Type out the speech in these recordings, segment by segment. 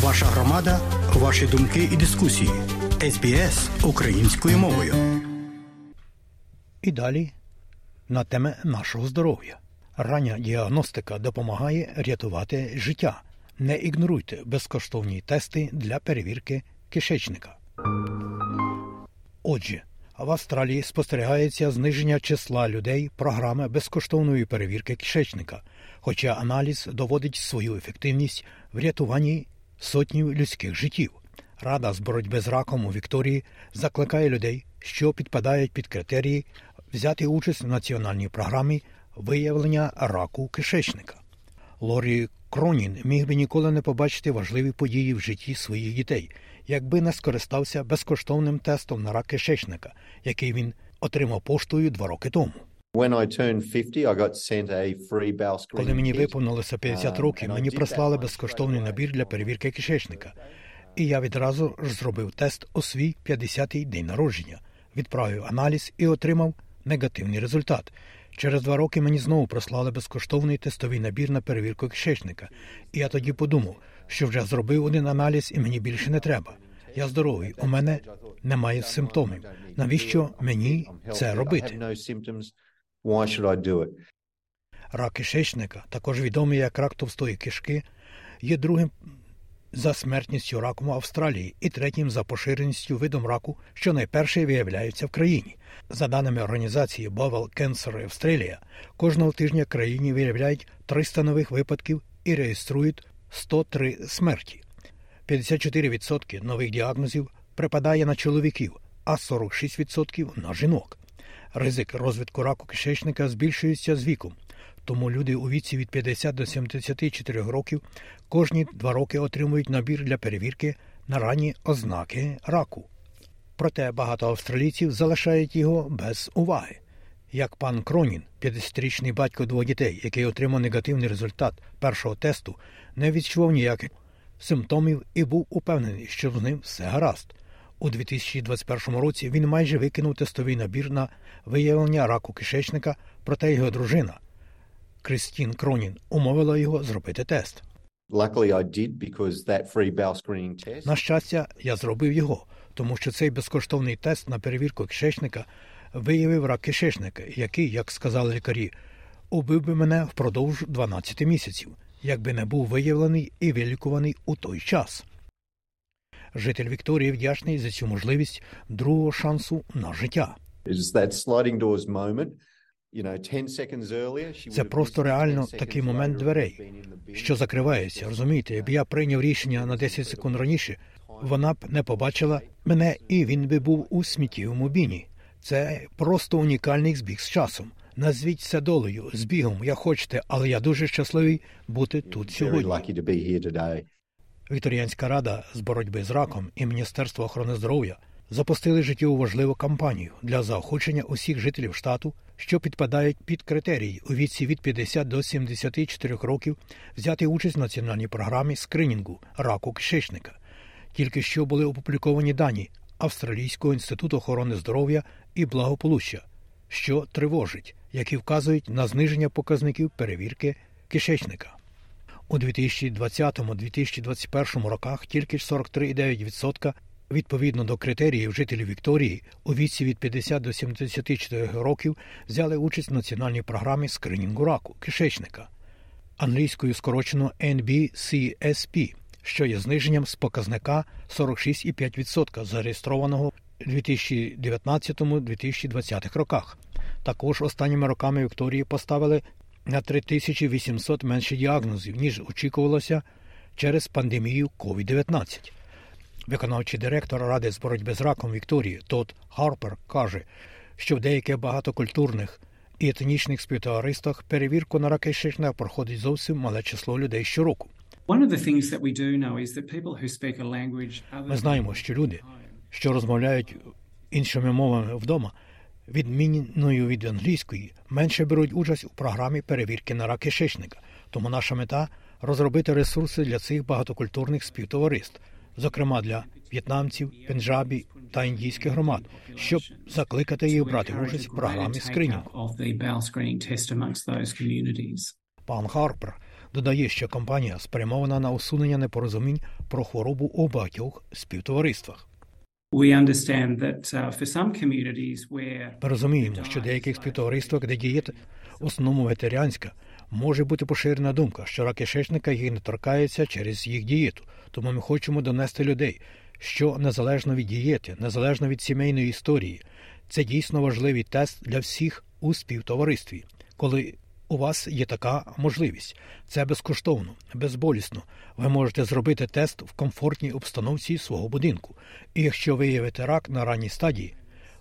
Ваша громада, ваші думки і дискусії. СБС українською мовою. І далі на теми нашого здоров'я. Рання діагностика допомагає рятувати життя. Не ігноруйте безкоштовні тести для перевірки кишечника. Отже, в Австралії спостерігається зниження числа людей програми безкоштовної перевірки кишечника, хоча аналіз доводить свою ефективність в рятуванні сотнів людських життів. Рада з боротьби з раком у Вікторії закликає людей, що підпадають під критерії, взяти участь в національній програмі виявлення раку кишечника. Лорі Кронін міг би ніколи не побачити важливі події в житті своїх дітей, якби не скористався безкоштовним тестом на рак кишечника, який він отримав поштою два роки тому. Коли мені виповнилося 50 років, мені прислали безкоштовний набір для перевірки кишечника. І я відразу ж зробив тест у свій 50-й день народження, відправив аналіз і отримав негативний результат. Через два роки мені знову прислали безкоштовний тестовий набір на перевірку кишечника, і я тоді подумав, що вже зробив один аналіз і мені більше не треба. Я здоровий, у мене немає симптомів. Навіщо мені це робити? Рак кишечника, також відомий як рак товстої кишки, є другим за смертністю раком Австралії і третім за поширеністю видом раку, що найперше виявляється в країні. За даними організації Bowel Cancer Australia, кожного тижня країні виявляють 300 нових випадків і реєструють 103 смерті. 54% нових діагнозів припадає на чоловіків, а 46% на жінок. Ризик розвитку раку кишечника збільшується з віком, тому люди у віці від 50 до 74 років кожні два роки отримують набір для перевірки на ранні ознаки раку. Проте багато австралійців залишають його без уваги. Як пан Кронін, 50-річний батько двох дітей, який отримав негативний результат першого тесту, не відчував ніяких симптомів і був упевнений, що з ним все гаразд. У 2021 році він майже викинув тестовий набір на виявлення раку кишечника, проте його дружина Кристін Кронін умовила його зробити тест. На щастя, я зробив його, тому що цей безкоштовний тест на перевірку кишечника виявив рак кишечника, який, як сказали лікарі, убив би мене впродовж 12 місяців, якби не був виявлений і вилікуваний у той час. Житель Вікторії вдячний за цю можливість другого шансу на життя. Це просто реально такий момент дверей, що закривається. Розумієте, якби я прийняв рішення на 10 секунд раніше, вона б не побачила мене, і він би був у сміттєвому біні. Це просто унікальний збіг з часом. Назвіть це долею, збігом, як хочете, але я дуже щасливий бути тут сьогодні. Вікторіанська рада з боротьби з раком і Міністерство охорони здоров'я запустили життєву кампанію для заохочення усіх жителів штату, що підпадають під критерії у віці від 50 до 74 років, взяти участь в національній програмі скринінгу раку кишечника. Тільки що були опубліковані дані Австралійського інституту охорони здоров'я і благополуччя, що тривожить, які вказують на зниження показників перевірки кишечника. У 2020-2021 роках тільки 43,9% відповідно до критеріїв жителів Вікторії у віці від 50 до 74 років взяли участь в національній програмі скринінгу раку кишечника англійською скорочено NBCSP, що є зниженням з показника 46,5% зареєстрованого у 2019-2020 роках. Також останніми роками Вікторії поставили на 3800 менше діагнозів, ніж очікувалося через пандемію COVID-19. Виконавчий директор Ради з боротьби з раком Вікторії Тод Харпер каже, що в деяких багатокультурних і етнічних співтовариствах перевірку на рак кишечника проходить зовсім мале число людей щороку. Ми знаємо, що люди, що розмовляють іншими мовами вдома, відмінною від англійської, менше беруть участь у програмі перевірки на рак кишечника. Тому наша мета розробити ресурси для цих багатокультурних співтовариств зокрема для в'єтнамців, пенджабі та індійських громад, щоб закликати їх брати участь в програмі скринінгу. Пан Харпер Додає, що кампанія спрямована на усунення непорозумінь про хворобу у багатьох співтовариствах. Розуміємо, що деяких співтовариствах, де дієта в основному вегетаріанська, може бути поширена думка, що рак кишечника їх не торкається через їх дієту. Тому ми хочемо донести людей, що незалежно від дієти, незалежно від сімейної історії, це дійсно важливий тест для всіх у співтоваристві, коли у вас є така можливість. Це безкоштовно, безболісно. Ви можете зробити тест в комфортній обстановці свого будинку. І якщо виявите рак на ранній стадії,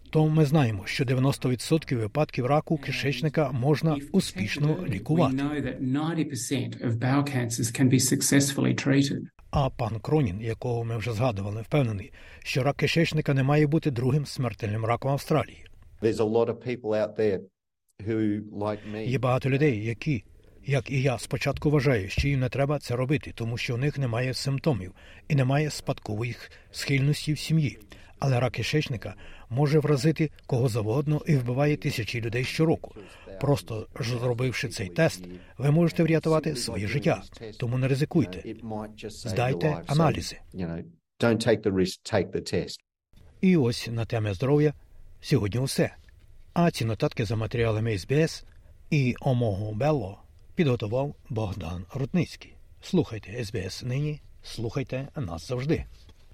то ми знаємо, що 90% випадків раку кишечника можна успішно лікувати. know that 90% of bowel cancers can be successfully treated. А пан Кронін, якого ми вже згадували, впевнений, що рак кишечника не має бути другим смертельним раком Австралії. There's a lot of people out there Є багато людей, які, як і я, спочатку вважають, що їм не треба це робити, тому що у них немає симптомів і немає спадкової схильності в сім'ї. Але рак кишечника може вразити кого завгодно і вбиває тисячі людей щороку. Просто ж зробивши цей тест, ви можете врятувати своє життя. Тому не ризикуйте. Здайте аналізи. І ось на темі здоров'я сьогодні усе. А ці нотатки за матеріалами СБС і Омого Белло підготував Богдан Рудницький. Слухайте СБС нині, слухайте нас завжди.